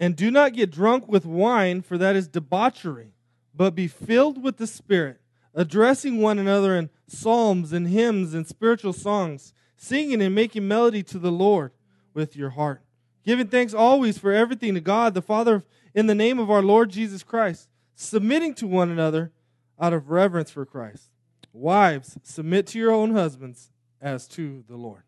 And do not get drunk with wine, for that is debauchery, but be filled with the Spirit, addressing one another in psalms and hymns and spiritual songs, singing and making melody to the Lord with your heart, giving thanks always for everything to God the Father in the name of our Lord Jesus Christ, submitting to one another out of reverence for Christ. Wives, submit to your own husbands as to the Lord.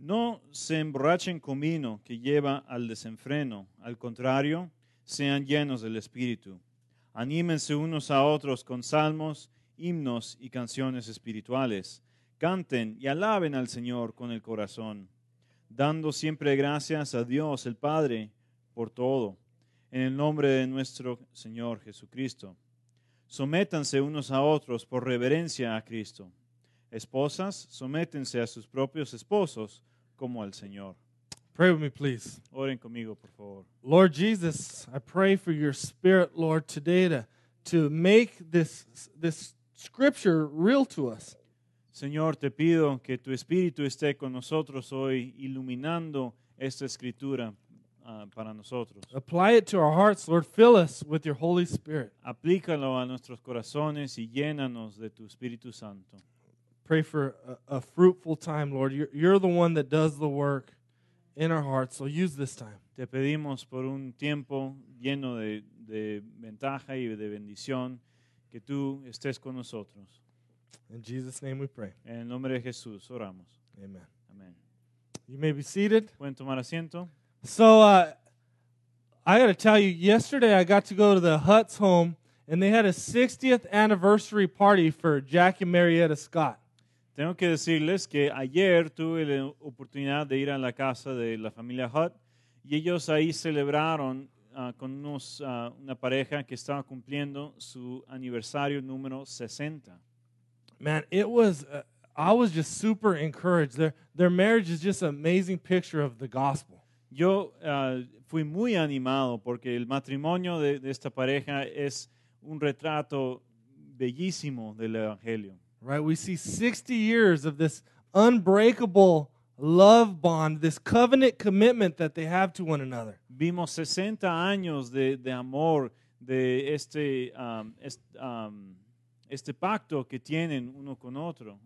No se emborrachen con vino que lleva al desenfreno, al contrario, sean llenos del Espíritu. Anímense unos a otros con salmos, himnos y canciones espirituales. Canten y alaben al Señor con el corazón, dando siempre gracias a Dios el Padre por todo, en el nombre de nuestro Señor Jesucristo. Sométanse unos a otros por reverencia a Cristo. Esposas, sométense a sus propios esposos como al Señor. Pray with me, please. Oren conmigo, por favor. Lord Jesus, I pray for your spirit, Lord, today to, to make this, this scripture real to us. Señor, te pido que tu Espíritu esté con nosotros hoy, iluminando esta escritura ah, para nosotros. Apply it to our hearts, Lord. Fill us with your Holy Spirit. Aplícalo a nuestros corazones y llénanos de tu Espíritu Santo. Pray for a, a fruitful time, Lord. You're, you're the one that does the work in our hearts, so use this time. Te pedimos por un tiempo lleno de, de ventaja y de bendición que tú estés con nosotros. In Jesus' name we pray. En el nombre de Jesús oramos. Amen. Amén. You may be seated. ¿Pueden tomar asiento? So, uh, I got to tell you, yesterday I got to go to the Huts home, and they had a 60th anniversary party for Jack and Marietta Scott. Tengo que decirles que ayer tuve la oportunidad de ir a la casa de la familia Hutt y ellos ahí celebraron ah, con unos, ah, una pareja que estaba cumpliendo su aniversario número 60. Man, it was, uh, I was just super encouraged. Their, their marriage is just an amazing picture of the gospel. Yo ah, fui muy animado porque el matrimonio de, de esta pareja es un retrato bellísimo del Evangelio. Right? We see 60 years of this unbreakable love bond, this covenant commitment that they have to one another. Vimos 60 años de, de amor, de este, um, est- um, este pacto que tienen uno con otro.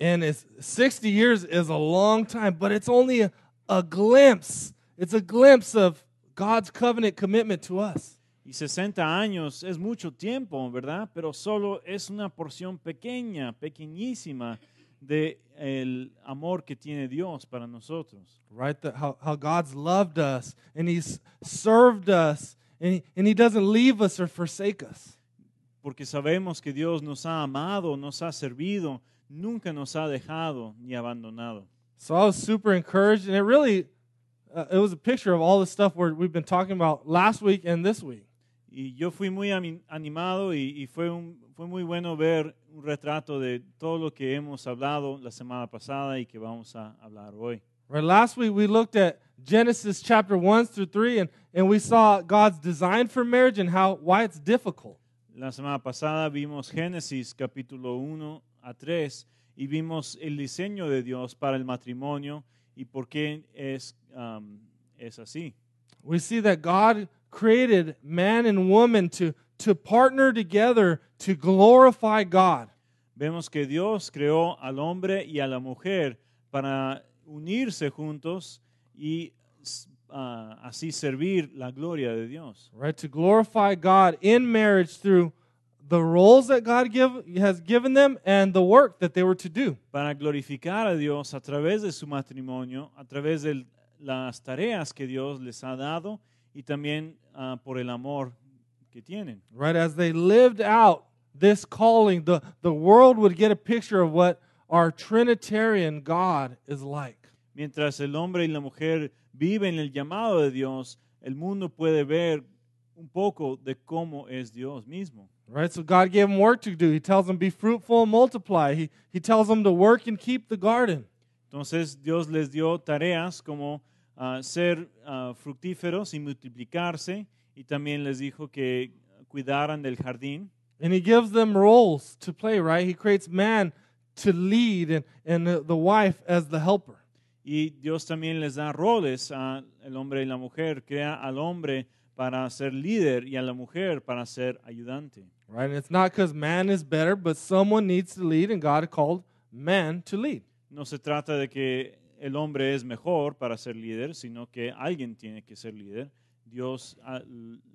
And it's 60 years is a long time, but it's only a, a glimpse. It's a glimpse of God's covenant commitment to us. Y 60 años es mucho tiempo, ¿verdad? Pero solo es una porción pequeña, pequeñísima de el amor que tiene Dios para nosotros. Right? The, how, how God's loved us and He's served us and he, and he doesn't leave us or forsake us. Porque sabemos que Dios nos ha amado, nos ha servido, nunca nos ha dejado ni abandonado. So I was super encouraged, and it really uh, it was a picture of all the stuff we're, we've been talking about last week and this week. Y yo fui muy animado y, y fue, un- fue muy bueno ver un retrato de todo lo que hemos hablado la semana pasada y que vamos a hablar hoy. Right? Last week we looked at Genesis chapter one through three, and, and we saw God's design for marriage and how why it's difficult. La semana pasada vimos Génesis capítulo 1 a 3 y vimos el diseño de Dios para el matrimonio y por qué es, um, es así. We see that God created man and woman to, to partner together to glorify God. Vemos que Dios creó al hombre y a la mujer para unirse juntos y ah, así servir la gloria de Dios. right? To glorify God in marriage through the roles that God give, has given them and the work that they were to do. Para glorificar a Dios a través de su matrimonio, a través de las tareas que Dios les ha dado y también ah, por el amor que tienen. Right? As they lived out this calling, the, the world would get a picture of what our Trinitarian God is like. Mientras el hombre y la mujer viven el llamado de Dios, el mundo puede ver un poco de cómo es Dios mismo. Right? So God gave them work to do. He tells them, be fruitful and multiply. He, he tells them to work and keep the garden. Entonces Dios les dio tareas como ah, ser ah, fructíferos y multiplicarse y también les dijo que cuidaran del jardín. And he gives them roles to play, right? He creates man to lead and, and the, the wife as the helper. Y Dios también les da roles al hombre y la mujer. Crea al hombre para ser líder y a la mujer para ser ayudante. Right? And it's not because man is better, but someone needs to lead, and God called man to lead. No se trata de que el hombre es mejor para ser líder, sino que alguien tiene que ser líder. Dios ah,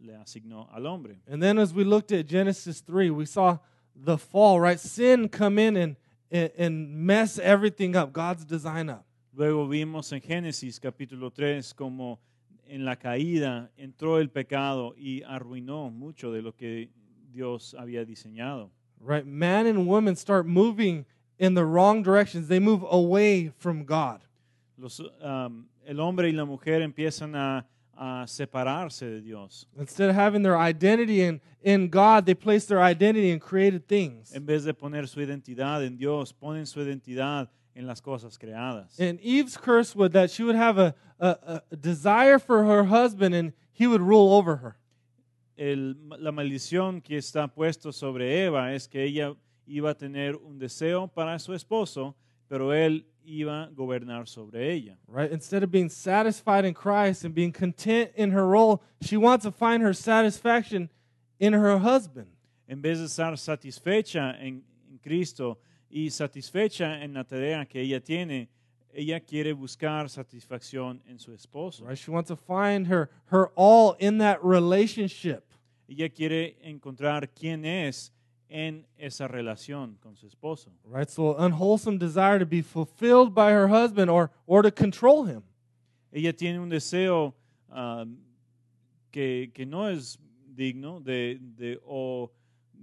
le asignó al hombre. And then as we looked at Genesis 3, we saw the fall, right? Sin come in and, and, and mess everything up, God's design up. Luego vimos en Génesis capítulo 3 como en la caída entró el pecado y arruinó mucho de lo que Dios había diseñado. Right? Man and woman start moving in the wrong directions. They move away from God. Los, um, el hombre y la mujer empiezan a, a separarse de Dios. Instead of having their identity in, in God, they place their identity in created things. En vez de poner su identidad en Dios, ponen su identidad en las cosas creadas. And Eve's curse was that she would have a, a, a desire for her husband and he would rule over her. El- la maldición que está puesto sobre Eva es que ella iba a tener un deseo para su esposo, pero él iba a gobernar sobre ella. Right? Instead of being satisfied in Christ and being content in her role, she wants to find her satisfaction in her husband. En vez de estar satisfecha en, en Cristo y satisfecha en la tarea que ella tiene, ella quiere buscar satisfacción en su esposo. Right? She wants to find her her all in that relationship. Ella quiere encontrar quién es en esa relación con su esposo. Right? So unwholesome desire to be fulfilled by her husband or or to control him. Ella tiene un deseo um, que, que no es digno de, de o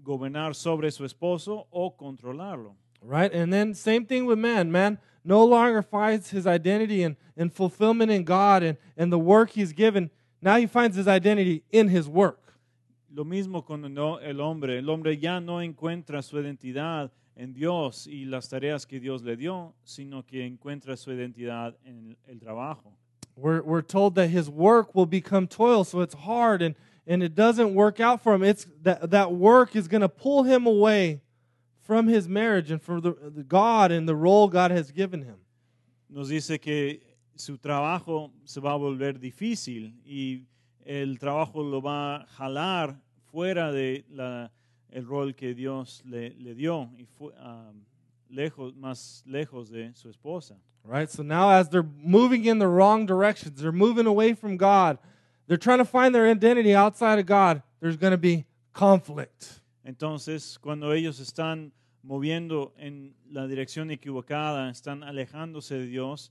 gobernar sobre su esposo o controlarlo. Right? And then same thing with man. Man no longer finds his identity and, and fulfillment in God and, and the work he's given. Now he finds his identity in his work. Lo mismo con el hombre. El hombre ya no encuentra su identidad en Dios y las tareas que Dios le dio, sino que encuentra su identidad en el trabajo. We're, we're told that his work will become toil, so it's hard and, and it doesn't work out for him. It's that, that work is going to pull him away from his marriage and from the, the God and the role God has given him. Nos dice que su trabajo se va a volver difícil y el trabajo lo va a jalar fuera de la, el rol que Dios le, le dio y fu- ah, lejos, más lejos de su esposa. Right? So now, as they're moving in the wrong directions, they're moving away from God, they're trying to find their identity outside of God, there's going to be conflict. Entonces, cuando ellos están moviendo en la dirección equivocada, están alejándose de Dios,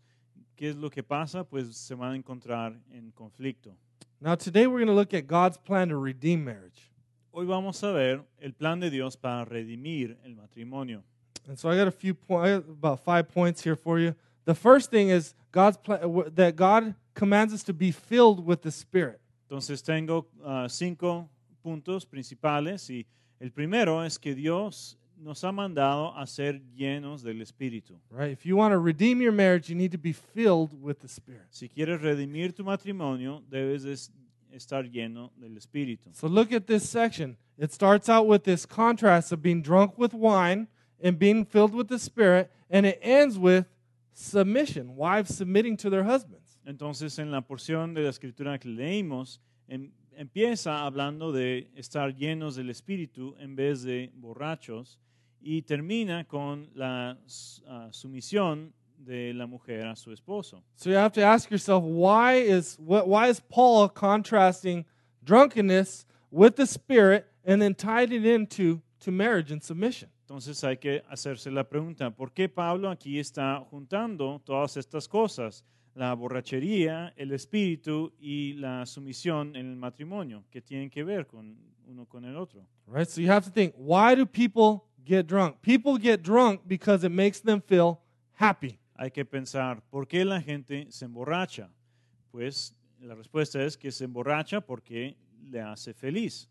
¿qué es lo que pasa? Pues se van a encontrar en conflicto. Now, today we're going to look at God's plan to redeem marriage. Hoy vamos a ver el plan de Dios para redimir el matrimonio. And so I got a few points, about five points here for you. The first thing is God's plan that God commands us to be filled with the Spirit. Entonces tengo ah, cinco puntos principales y el primero es que Dios nos ha mandado a ser llenos del Espíritu. Right? If you want to redeem your marriage, you need to be filled with the Spirit. Si quieres redimir tu matrimonio, debes de estar lleno del Espíritu. So look at this section. It starts out with this contrast of being drunk with wine and being filled with the Spirit, and it ends with submission, wives submitting to their husbands. Entonces, en la porción de la escritura que leímos, em- empieza hablando de estar llenos del Espíritu en vez de borrachos y termina con la ah, sumisión de la mujer a su esposo. So you have to ask yourself, why is why is Paul contrasting drunkenness with the Spirit and then tied it into to marriage and submission? Entonces hay que hacerse la pregunta, ¿por qué Pablo aquí está juntando todas estas cosas? La borrachería, el espíritu y la sumisión en el matrimonio, que tienen que ver con uno con el otro. Right? So you have to think, why do people get drunk? People get drunk because it makes them feel happy. Hay que pensar, ¿por qué la gente se emborracha? Pues la respuesta es que se emborracha porque le hace feliz.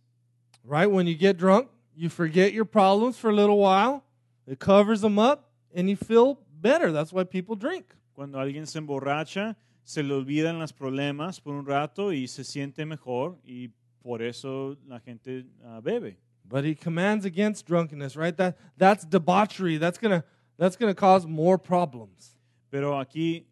Right? When you get drunk, you forget your problems for a little while. It covers them up and you feel better. That's why people drink. Cuando alguien se emborracha, se le olvidan los problemas por un rato y se siente mejor y por eso la gente ah, bebe. But he commands against drunkenness, right? That that's debauchery. That's gonna that's gonna cause more problems. Pero aquí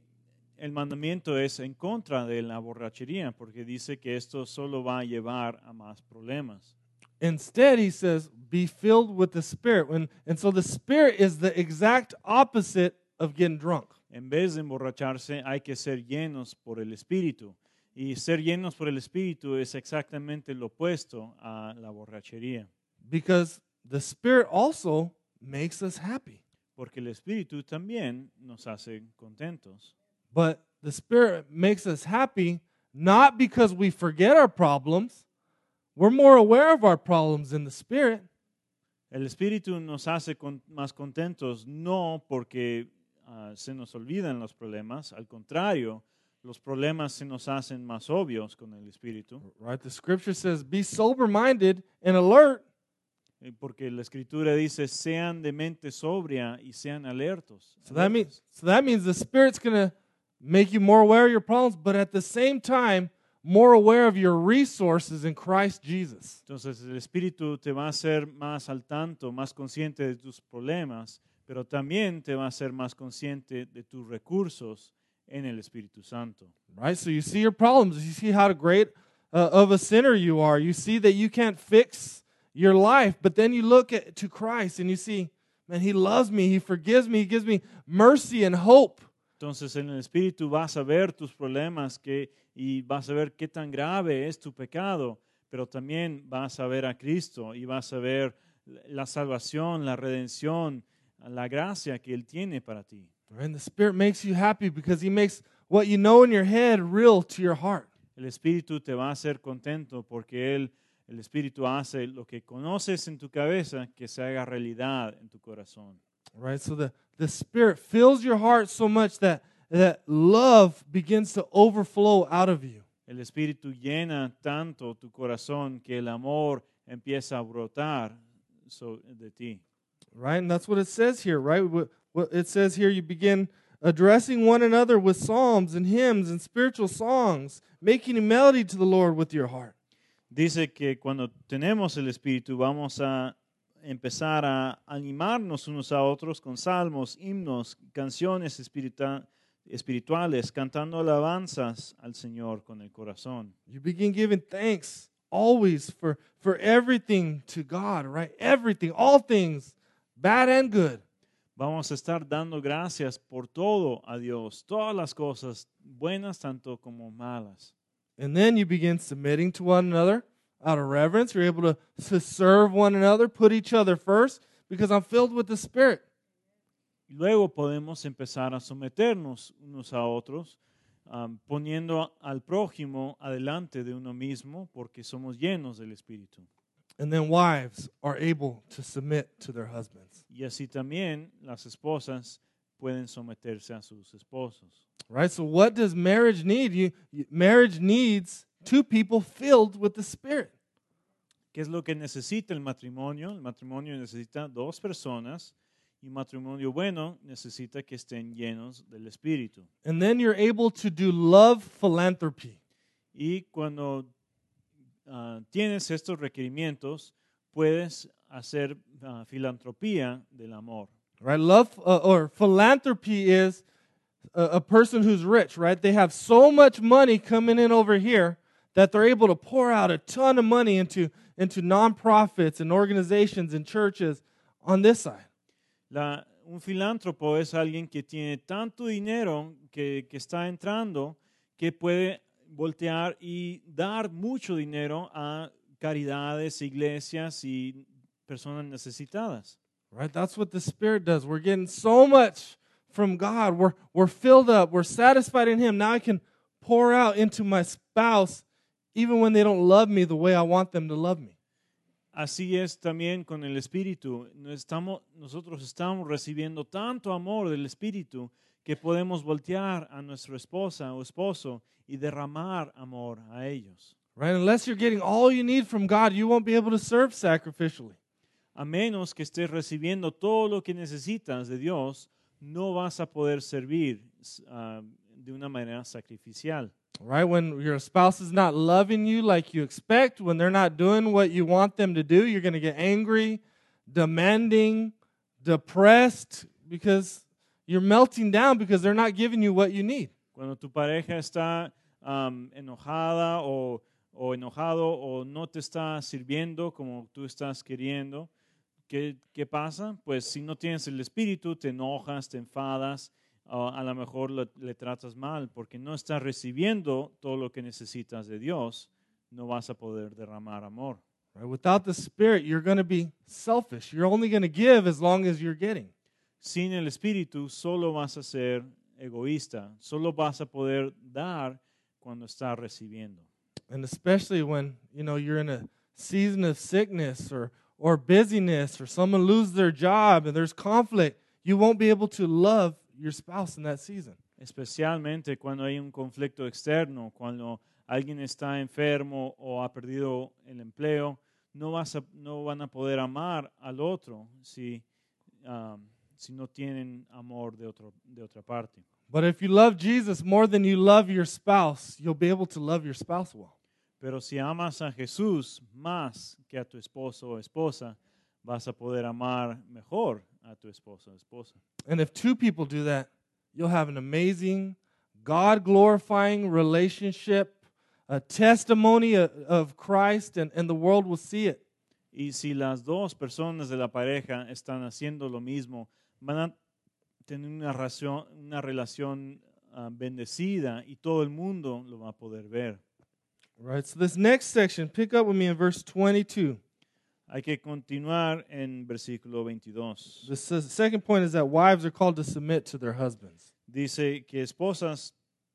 el mandamiento es en contra de la borrachería, porque dice que esto solo va a llevar a más problemas. Instead, he says, be filled with the Spirit. When, and so the Spirit is the exact opposite of getting drunk. En vez de emborracharse, hay que ser llenos por el Espíritu. Y ser llenos por el Espíritu es exactamente lo opuesto a la borrachería, Because the Spirit also makes us happy. porque el Espíritu también nos hace contentos. But the Spirit makes us happy not because we forget our problems. We're more aware of our problems in the Spirit. El Espíritu nos hace con- más contentos no porque ah, se nos olvidan los problemas, al contrario, los problemas se nos hacen más obvios con el Espíritu, Right? The scripture says, be sober minded and alert. Eh, porque la Escritura dice, sean de mente sobria y sean alertos. So that means so that means the Spirit's gonna make you more aware of your problems, but at the same time, more aware of your resources in Christ Jesus. Entonces el Espíritu te va a hacer más al tanto, más consciente de tus problemas, pero también te va a hacer más consciente de tus recursos en el Espíritu Santo. Right? So you see your problems, you see how great uh, of a sinner you are. You see that you can't fix your life, but then you look at to Christ and you see, man, he loves me, he forgives me, he gives me mercy and hope. Entonces en el Espíritu vas a ver tus problemas que, y vas a ver qué tan grave es tu pecado, pero también vas a ver a Cristo y vas a ver la salvación, la redención, la gracia que Él tiene para ti. And the Spirit makes you happy because he makes what you know in your head real to your heart. El Espíritu te va a hacer contento porque Él, el Espíritu hace lo que conoces en tu cabeza que se haga realidad en tu corazón. Right? So the, the Spirit fills your heart so much that, that love begins to overflow out of you. El Espíritu llena tanto tu corazón que el amor empieza a brotar so- de ti. Right? And that's what it says here, right? What, what it says here, you begin addressing one another with psalms and hymns and spiritual songs, making a melody to the Lord with your heart. Dice que cuando tenemos el Espíritu vamos a empezar a animarnos unos a otros con salmos, himnos, canciones espirita- espirituales, cantando alabanzas al Señor con el corazón. You begin giving thanks always for, for everything to God, right? Everything, all things, bad and good. Vamos a estar dando gracias por todo a Dios, todas las cosas, buenas tanto como malas. And then you begin submitting to one another out of reverence. You're able to, to serve one another, put each other first, because I'm filled with the Spirit. Y luego podemos empezar a someternos unos a otros, um, poniendo al prójimo adelante de uno mismo, porque somos llenos del Espíritu. And then wives are able to submit to their husbands. Y así también las esposas pueden someterse a sus esposos. Right? So, what does marriage need? You, marriage needs two people filled with the Spirit. ¿Qué es lo que necesita el matrimonio? El matrimonio necesita dos personas y matrimonio bueno necesita que estén llenos del Espíritu. And then you're able to do love philanthropy. Y cuando ah, tienes estos requerimientos, puedes hacer ah, filantropía del amor. Right? Love uh, or philanthropy is a, a person who's rich, right? They have so much money coming in over here that they're able to pour out a ton of money into, into nonprofits and organizations and churches on this side. La- un filántropo es alguien que tiene tanto dinero que, que está entrando que puede voltear y dar mucho dinero a caridades, iglesias y personas necesitadas. Right? That's what the Spirit does. We're getting so much from God. We're, we're filled up. We're satisfied in Him. Now I can pour out into my spouse even when they don't love me the way I want them to love me. Así es también con el Espíritu. Estamos- nosotros estamos recibiendo tanto amor del Espíritu que podemos voltear a nuestra esposa o esposo y derramar amor a ellos. Right? Unless you're getting all you need from God, you won't be able to serve sacrificially. A menos que estés recibiendo todo lo que necesitas de Dios, no vas a poder servir ah, de una manera sacrificial. Right? When your spouse is not loving you like you expect, when they're not doing what you want them to do, you're going to get angry, demanding, depressed because you're melting down because they're not giving you what you need. Cuando tu pareja está um, enojada o, o enojado o no te está sirviendo como tú estás queriendo, ¿qué, qué pasa? Pues si no tienes el espíritu, te enojas, te enfadas, o a lo mejor le, le tratas mal porque no estás recibiendo todo lo que necesitas de Dios, no vas a poder derramar amor. Right? Without the Spirit, you're going to be selfish. You're only going to give as long as you're getting. Sin el espíritu solo vas a ser egoísta, solo vas a poder dar cuando estás recibiendo. And especially when, you know, you're in a season of sickness or, or busyness or someone lose their job and there's conflict, you won't be able to love your spouse in that season. especialmente cuando hay un conflicto externo, cuando alguien está enfermo o ha perdido el empleo, no, vas a- no van a poder amar al otro si, um, si no tienen amor de, otro, de otra parte. But if you love Jesus more than you love your spouse, you'll be able to love your spouse well. Pero si amas a Jesús más que a tu esposo o esposa, vas a poder amar mejor a tu esposo o esposa. And if two people do that, you'll have an amazing, God glorifying relationship, a testimony of, Christ, and, and the world will see it. Y si las dos personas de la pareja están haciendo lo mismo, van a tener una relación, una relación ah, bendecida y todo el mundo lo va a poder ver. Right? So, this next section, pick up with me in verse 22. Hay que continuar en versículo 22. The s- second point is that wives are called to submit to their husbands. Dice que esposas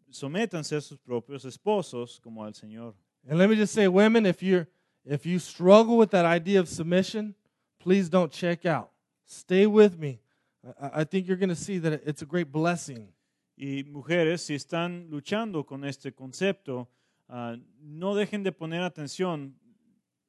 sométanse a sus propios esposos como al Señor. And let me just say, women, if you're if you struggle with that idea of submission, please don't check out. Stay with me. I- I, I think you're going to see that it's a great blessing. Y mujeres, si están luchando con este concepto, ah, no dejen de poner atención.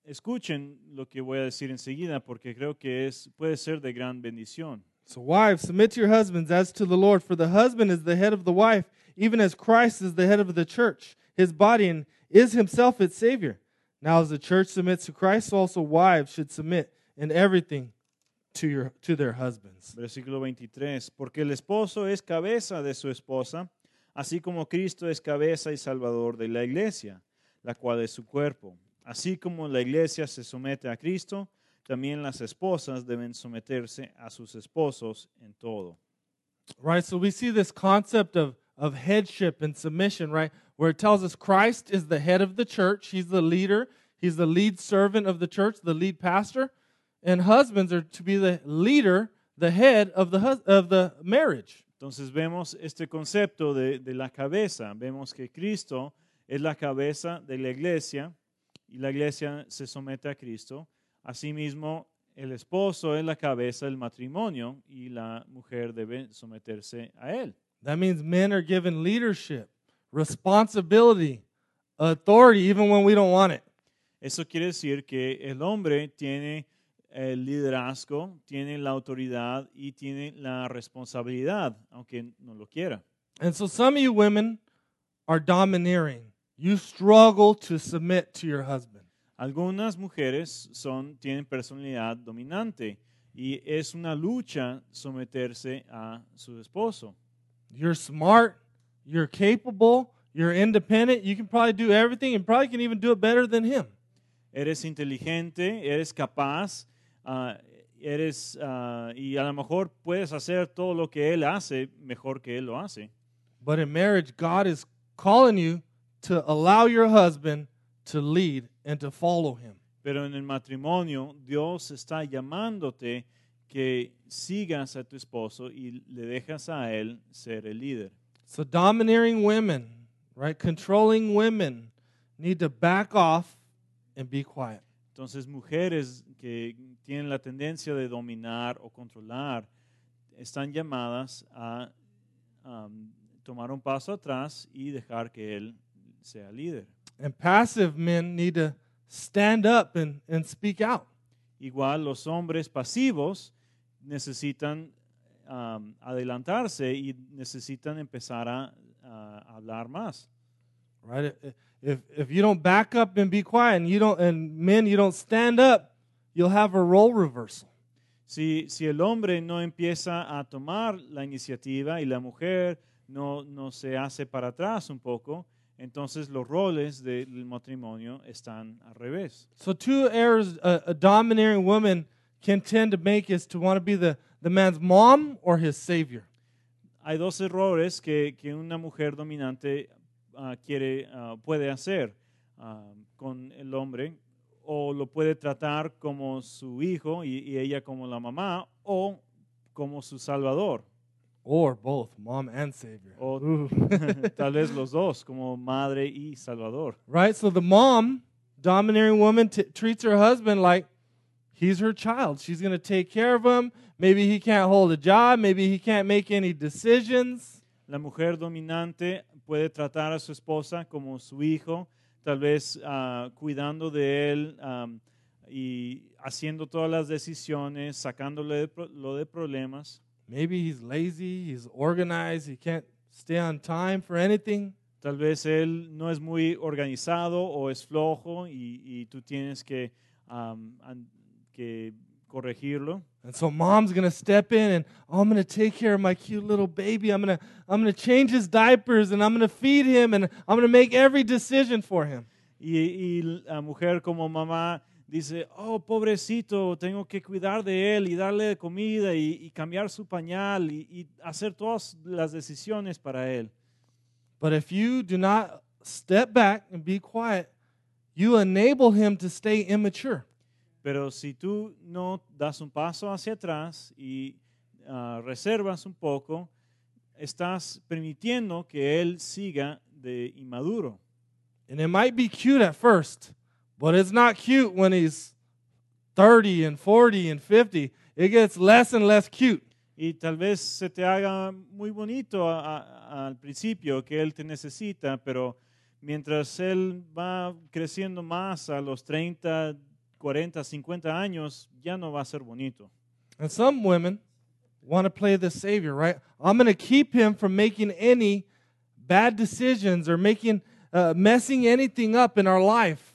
Escuchen lo que voy a decir enseguida porque creo que es, puede ser de gran bendición. So, wives, submit to your husbands as to the Lord, for the husband is the head of the wife, even as Christ is the head of the church, his body, and is himself its Savior. Now, as the church submits to Christ, so also wives should submit in everything to, your, to their husbands. Versículo 23. Porque el esposo es cabeza de su esposa, así como Cristo es cabeza y salvador de la iglesia, la cual es su cuerpo. Así como la iglesia se somete a Cristo, también las esposas deben someterse a sus esposos en todo. Right? So, we see this concept of, of headship and submission, right? Where it tells us Christ is the head of the church, he's the leader, he's the lead servant of the church, the lead pastor, and husbands are to be the leader, the head of the, of the marriage. Entonces vemos este concepto de, de la cabeza. Vemos que Cristo es la cabeza de la iglesia y la iglesia se somete a Cristo. Asimismo, el esposo es la cabeza del matrimonio y la mujer debe someterse a él. That means men are given leadership, responsibility, authority, even when we don't want it. Eso quiere decir que el hombre tiene el liderazgo, tiene la autoridad y tiene la responsabilidad, aunque no lo quiera. And so some of you women are domineering. You struggle to submit to your husband. Algunas mujeres son, tienen personalidad dominante y es una lucha someterse a su esposo. You're smart, you're capable, you're independent, you can probably do everything and probably can even do it better than him. Eres inteligente, eres capaz, ah, eres, ah, y a lo mejor puedes hacer todo lo que él hace mejor que él lo hace. But in marriage, God is calling you to allow your husband to lead and to follow him. Pero en el matrimonio, Dios está llamándote que sigas a tu esposo y le dejas a él ser el líder. So domineering women, right, controlling women need to back off and be quiet. Entonces, mujeres que tienen la tendencia de dominar o controlar están llamadas a um, tomar un paso atrás y dejar que él sea líder. And passive men need to stand up and, and speak out. Igual los hombres pasivos necesitan um, adelantarse y necesitan empezar a, a hablar más. right? If if you don't back up and be quiet, and you don't, and men, you don't stand up, you'll have a role reversal. Si, si el hombre no empieza a tomar la iniciativa y la mujer no, no se hace para atrás un poco, entonces los roles del matrimonio están al revés. So, two errors a, a domineering woman can tend to make is to want to be the, the man's mom or his savior. Hay dos errores que, que una mujer dominante quiere, ah, puede hacer ah, con el hombre, o lo puede tratar como su hijo y, y ella como la mamá, o como su salvador, Or both, mom and savior. o tal vez los dos, como madre y salvador. right? So, the mom, domineering woman, t- treats her husband like he's her child. She's going to take care of him. Maybe he can't hold a job. Maybe he can't make any decisions. La mujer dominante puede tratar a su esposa como su hijo, tal vez ah, cuidando de él y haciendo todas las decisiones, sacándole de pro- lo de problemas. Maybe he's lazy, he's organized, he can't stay on time for anything. Tal vez él no es muy organizado o es flojo y, y tú tienes que, que corregirlo. And so mom's going to step in and oh, I'm going to take care of my cute little baby. I'm going to I'm going to change his diapers and I'm going to feed him and I'm going to make every decision for him. Y, y la mujer como mamá dice, oh, pobrecito, tengo que cuidar de él y darle de comida y, y cambiar su pañal y, y hacer todas las decisiones para él. But if you do not step back and be quiet, you enable him to stay immature. Pero si tú no das un paso hacia atrás y ah, reservas un poco, estás permitiendo que él siga de inmaduro. And it might be cute at first, but it's not cute when he's 30 and 40 and 50. It gets less and less cute. Y tal vez se te haga muy bonito a- a- al principio que Él te necesita, pero mientras Él va creciendo más a los 30, 40, 50 años, ya no va a ser bonito. And some women want to play the savior, right? I'm going to keep him from making any bad decisions or making uh, messing anything up in our life.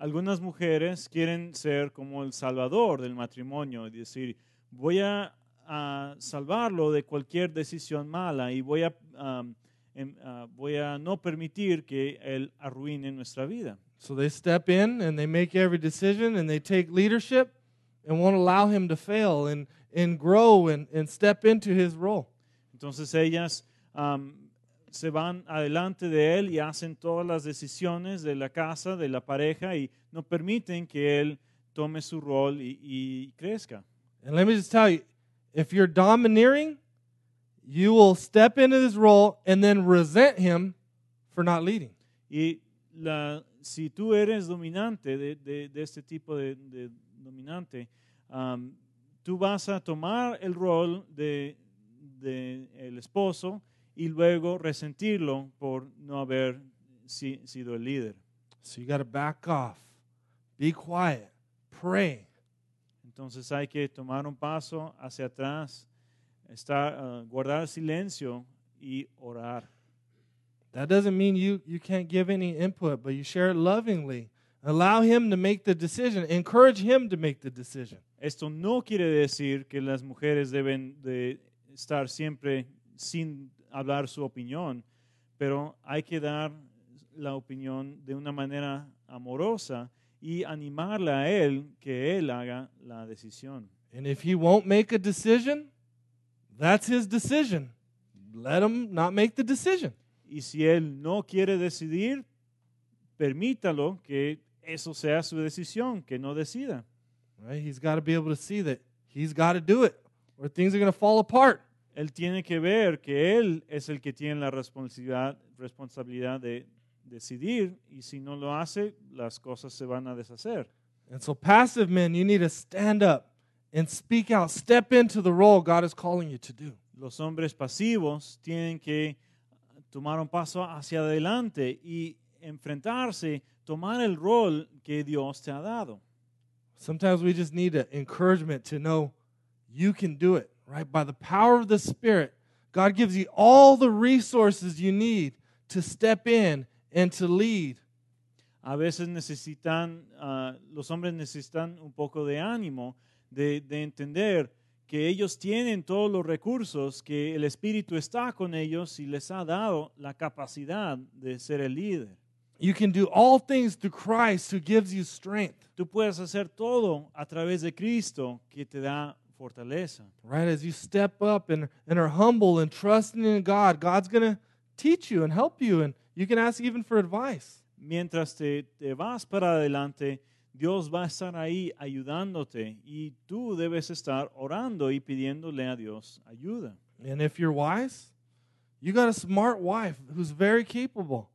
Algunas mujeres quieren ser como el salvador del matrimonio y decir, voy a, a salvarlo de cualquier decisión mala y voy a, am, em, ah, voy a no permitir que Él arruine nuestra vida. So they step in and they make every decision and they take leadership and won't allow him to fail and, and grow and, and step into his role. Entonces ellas am, se van adelante de él y hacen todas las decisiones de la casa, de la pareja y no permiten que él tome su rol y, y crezca. And let me just tell you if you're domineering, you will step into this role and then resent him for not leading. Y la, si tú eres dominante de, de- de este tipo de, de dominante, am, tú vas a tomar el rol de, el esposo y luego resentirlo por no haber si- sido el líder. So you got to back off, be quiet, pray. Entonces hay que tomar un paso hacia atrás, estar, ah, guardar silencio y orar. That doesn't mean you, you can't give any input, but you share it lovingly. Allow him to make the decision, encourage him to make the decision. Esto no quiere decir que las mujeres deben de estar siempre sin hablar su opinión, pero hay que dar la opinión de una manera amorosa y animarla a él que él haga la decisión. And if he won't make a decision, that's his decision. Let him not make the decision. Y si él no quiere decidir, permítalo que eso sea su decisión, que no decida. Right? He's got to be able to see that he's got to do it or things are going to fall apart. Él tiene que ver que él es el que tiene la responsabilidad, responsabilidad de decidir y si no lo hace, las cosas se van a deshacer. And so, passive men, you need to stand up and speak out, step into the role God is calling you to do. Los hombres pasivos tienen que tomar un paso hacia adelante y enfrentarse, tomar el rol que Dios te ha dado. Sometimes we just need encouragement to know you can do it, right? By the power of the Spirit, God gives you all the resources you need to step in and to lead. A veces necesitan, ah, los hombres necesitan un poco de ánimo, de, de entender que ellos tienen todos los recursos, que el Espíritu está con ellos y les ha dado la capacidad de ser el líder. You can do all things through Christ who gives you strength. Tú puedes hacer todo a través de Cristo que te da fortaleza. Right? As you step up and, and are humble and trusting in God, God's going to teach you and help you, and you can ask even for advice. Mientras te, te vas para adelante, Dios va a estar ahí ayudándote y tú debes estar orando y pidiéndole a Dios ayuda. And if you're wise, you got a smart wife who's very capable.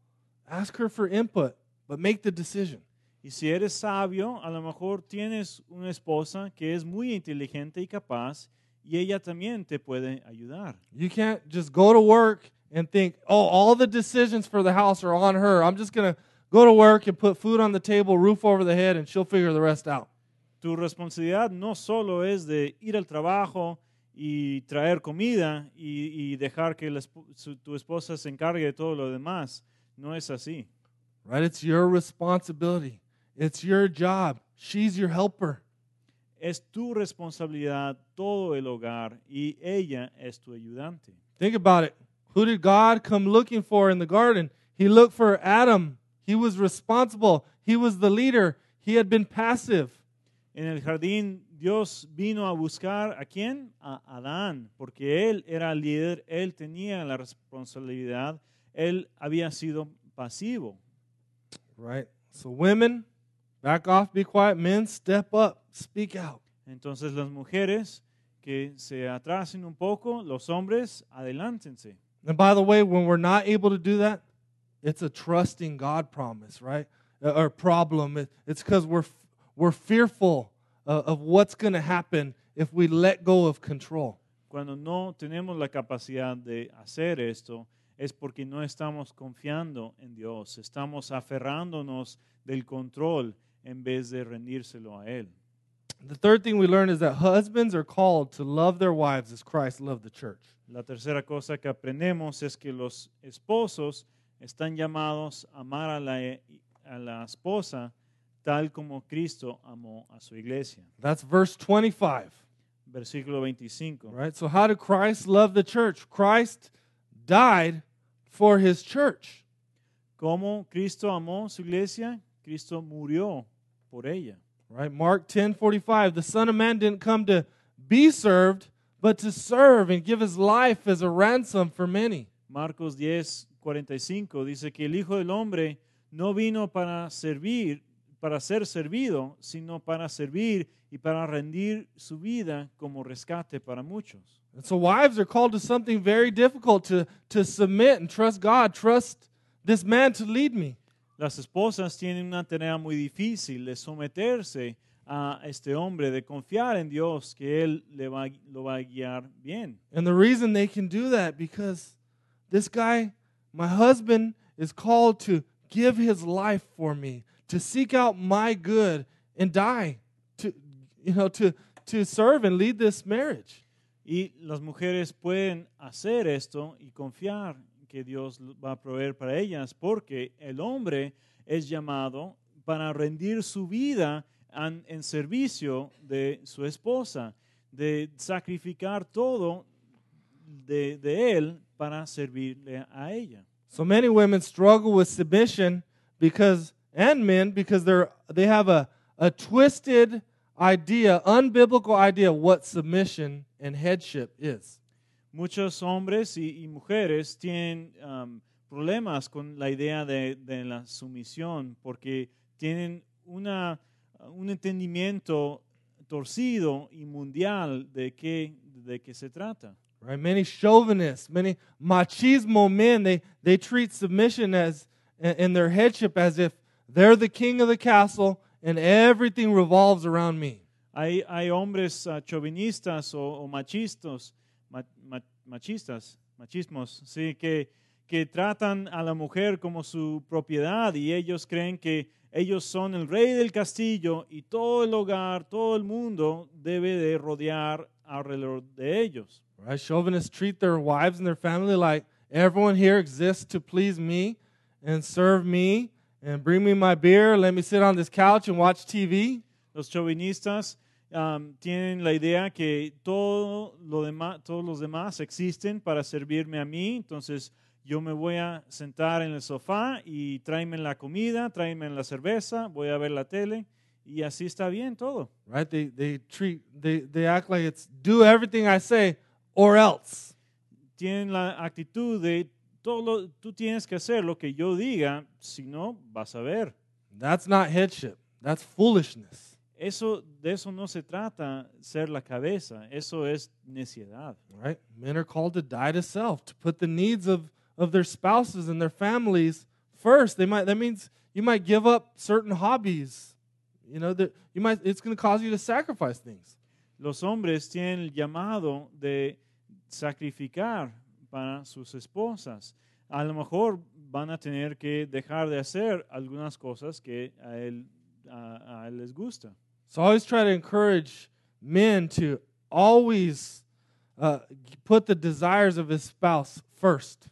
Ask her for input, but make the decision. Y si eres sabio, a lo mejor tienes una esposa que es muy inteligente y capaz y ella también te puede ayudar. You can't just go to work and think, oh, all the decisions for the house are on her. I'm just going to go to work and put food on the table, roof over the head, and she'll figure the rest out. Tu responsabilidad no solo es de ir al trabajo y traer comida y, y dejar que la su- tu esposa se encargue de todo lo demás. No es así. Right? It's your responsibility, it's your job. She's your helper. Es tu responsabilidad todo el hogar y ella es tu ayudante. Think about it. Who did God come looking for in the garden? He looked for Adam. He was responsible. He was the leader. He had been passive. En el jardín Dios vino a buscar a quién? A Adán, porque él era el líder, él tenía la responsabilidad, él había sido pasivo. Right? So, women, back off, be quiet. Men, step up, speak out. Entonces las mujeres que se atrasen un poco, los hombres adelántense. And by the way, when we're not able to do that, it's a trusting God promise, right? Uh, Or problem. It's because we're, we're fearful uh, of what's going to happen if we let go of control. Cuando no tenemos la capacidad de hacer esto, es porque no estamos confiando en Dios, estamos aferrándonos del control en vez de rendírselo a Él. The third thing we learn is that husbands are called to love their wives as Christ loved the church. La tercera cosa que aprendemos es que los esposos están llamados a amar a la, a la esposa tal como Cristo amó a su iglesia. That's verse 25, Versículo 25. right? So, how did Christ love the church? Christ died for his church. ¿Cómo Cristo amó su iglesia? Cristo murió por ella. Right? Mark 10 45. The Son of Man didn't come to be served, but to serve and give his life as a ransom for many. Marcos 10, 45 dice que el Hijo del Hombre no vino para servir, para ser servido, sino para servir y para rendir su vida como rescate para muchos. And so, wives are called to something very difficult to, to submit and trust God, trust this man to lead me. Las esposas tienen una tarea muy difícil de someterse a este hombre, de confiar en Dios que Él le va, lo va a guiar bien. And the reason they can do that because this guy, my husband, is called to give his life for me, to seek out my good and die, to you know, to to serve and lead this marriage. Y las mujeres pueden hacer esto y confiar que Dios va a proveer para ellas, porque el hombre es llamado para rendir su vida an- en servicio de su esposa, de sacrificar todo de, de él para servirle a ella. So many women struggle with submission because and men because they're they have a a twisted idea, unbiblical idea of what submission and headship is. Muchos hombres y, y mujeres tienen um, problemas con la idea de, de la sumisión porque tienen una, un entendimiento torcido y mundial de qué, de qué se trata. Right? Many chauvinists, many machismo men, they, they treat submission as and their headship as if they're the king of the castle and everything revolves around me. Hay, hombres ah, chauvinistas o, machistas, ma- ma- machistas, machismos, sí, que, que tratan a la mujer como su propiedad y ellos creen que ellos son el rey del castillo y todo el hogar, todo el mundo debe de rodear alrededor de ellos. Right? Chauvinists treat their wives and their family like everyone here exists to please me and serve me and bring me my beer, let me sit on this couch and watch TV. Los chauvinistas um, tienen la idea que todo lo demás, todos los demás existen para servirme a mí, entonces yo me voy a sentar en el sofá y tráeme la comida, tráeme la cerveza, voy a ver la tele y así está bien todo. right? They they treat they they act like it's do everything I say or else. Tienen la actitud de todo lo- tú tienes que hacer lo que yo diga, si no vas a ver. That's not headship. That's foolishness, Eso de eso no se trata ser la cabeza, eso es necedad. right? Men are called to die to self, to put the needs of of their spouses and their families first. They might that means you might give up certain hobbies. You know that you might it's going to cause you to sacrifice things. Los hombres tienen el llamado de sacrificar para sus esposas. A lo mejor van a tener que dejar de hacer algunas cosas que a él, a, a él les gusta. So I always try to encourage men to always uh, put the desires of his spouse first.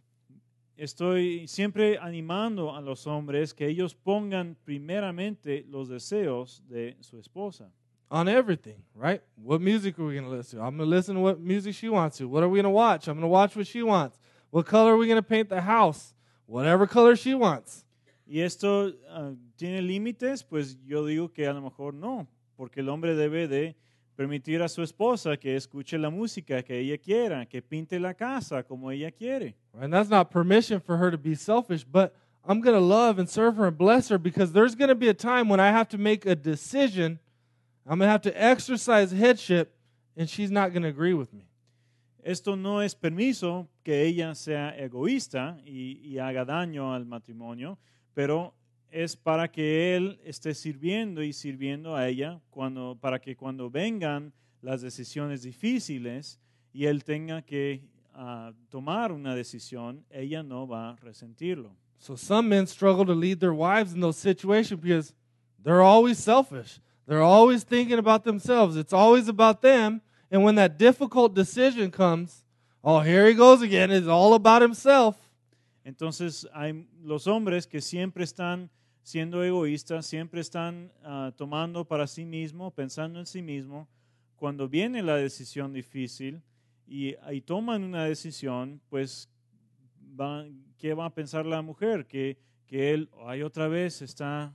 Estoy siempre animando a los hombres que ellos pongan primeramente los deseos de su esposa. On everything, right? What music are we going to listen to? I'm going to listen to what music she wants to. What are we going to watch? I'm going to watch what she wants. What color are we going to paint the house? Whatever color she wants. ¿Y esto ah, tiene límites? Pues yo digo que a lo mejor no, porque el hombre debe de permitir a su esposa que escuche la música que ella quiera, que pinte la casa como ella quiere. And that's not permission for her to be selfish, but I'm going to love and serve her and bless her because there's going to be a time when I have to make a decision. I'm going to have to exercise headship, and she's not going to agree with me. Esto no es permiso que ella sea egoísta y, y haga daño al matrimonio, pero es para que él esté sirviendo y sirviendo a ella cuando, para que cuando vengan las decisiones difíciles y él tenga que ah, tomar una decisión, ella no va a resentirlo. So some men struggle to lead their wives in those situations because they're always selfish. They're always thinking about themselves. It's always about them. And when that difficult decision comes, oh, here he goes again. It's all about himself. Entonces hay los hombres que siempre están siendo egoístas, siempre están ah, tomando para sí mismo, pensando en sí mismo. Cuando viene la decisión difícil y, y toman una decisión, pues, va- ¿qué va a pensar la mujer? Que, que él, ay, otra vez está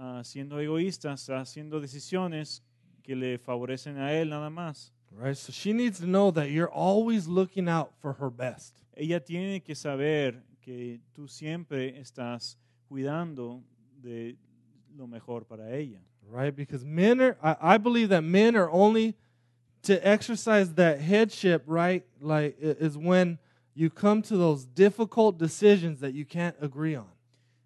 ah, siendo egoísta, está haciendo decisiones que le favorecen a él nada más. Right? So she needs to know that you're always looking out for her best. ella tiene que saber que tú siempre estás cuidando de lo mejor para ella. Right? Because men are, I, I believe that men are only to exercise that headship, right? Like, is when you come to those difficult decisions that you can't agree on.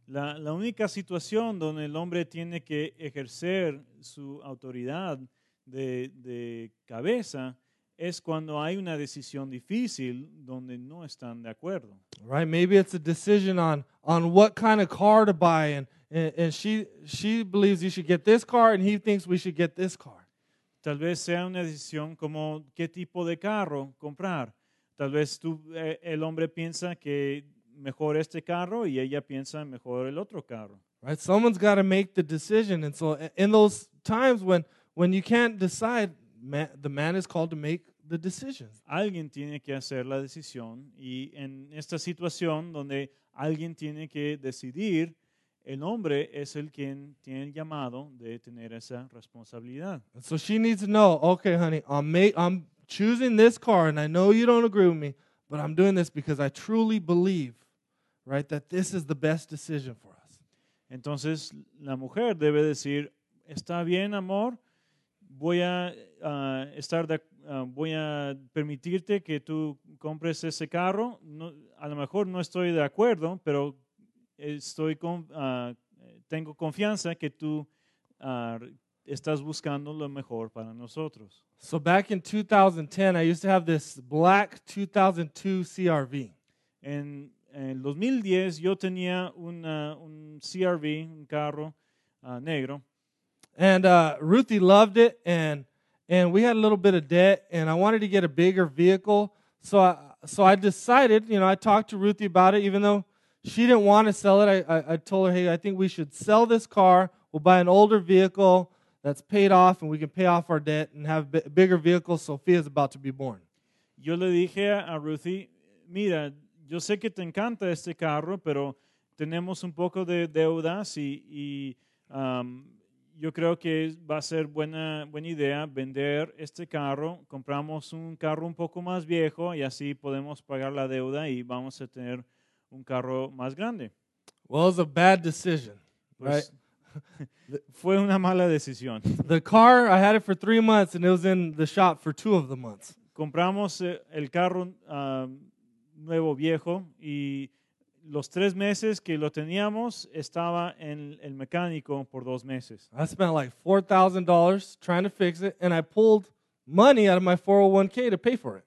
La, la única situación donde el hombre tiene que ejercer su autoridad de, de cabeza es cuando hay una decisión difícil donde no están de acuerdo. right? Maybe it's a decision on on what kind of car to buy, and and, and she she believes you should get this car, and he thinks we should get this car. Tal vez sea una decisión como qué tipo de carro comprar. Tal vez tú, eh, el hombre piensa que mejor este carro y ella piensa mejor el otro carro. Right? Someone's got to make the decision, and so in those times when when you can't decide, man, the man is called to make the decision. Alguien tiene que hacer la decisión y en esta situación donde alguien tiene que decidir, el hombre es el quien tiene el llamado de tener esa responsabilidad. And so she needs to know, okay, honey, I'm make, I'm choosing this car, and I know you don't agree with me, but I'm doing this because I truly believe, right, that this is the best decision for us. Entonces la mujer debe decir, está bien amor, voy a ah, estar de- ah, voy a permitirte que tú compres ese carro. No- a lo mejor no estoy de acuerdo, pero estoy con, ah, tengo confianza que tú estás buscando lo mejor para nosotros. So back in 2010, I used to have this black 2002 CRV. En, en 2010 yo tenía una- un CRV, un carro ah, negro, And uh, Ruthie loved it, and and we had a little bit of debt, and I wanted to get a bigger vehicle. So I so I decided, you know, I talked to Ruthie about it, even though she didn't want to sell it. I, I, I told her, hey, I think we should sell this car. We'll buy an older vehicle that's paid off and we can pay off our debt and have a bigger vehicle. So Sophia's about to be born. Yo le dije a Ruthie, mira, yo sé que te encanta este carro, pero tenemos un poco de deudas y, y um, yo creo que va a ser buena, buena idea vender este carro, compramos un carro un poco más viejo y así podemos pagar la deuda y vamos a tener un carro más grande. Well, it was a bad decision, right? Pues, fue una mala decisión. The car, I had it for three months and it was in the shop for two of the months. Compramos eh, el carro nuevo viejo y los tres meses que lo teníamos estaba en el mecánico por dos meses. I spent like $4,000 trying to fix it and I pulled money out of my 401k to pay for it.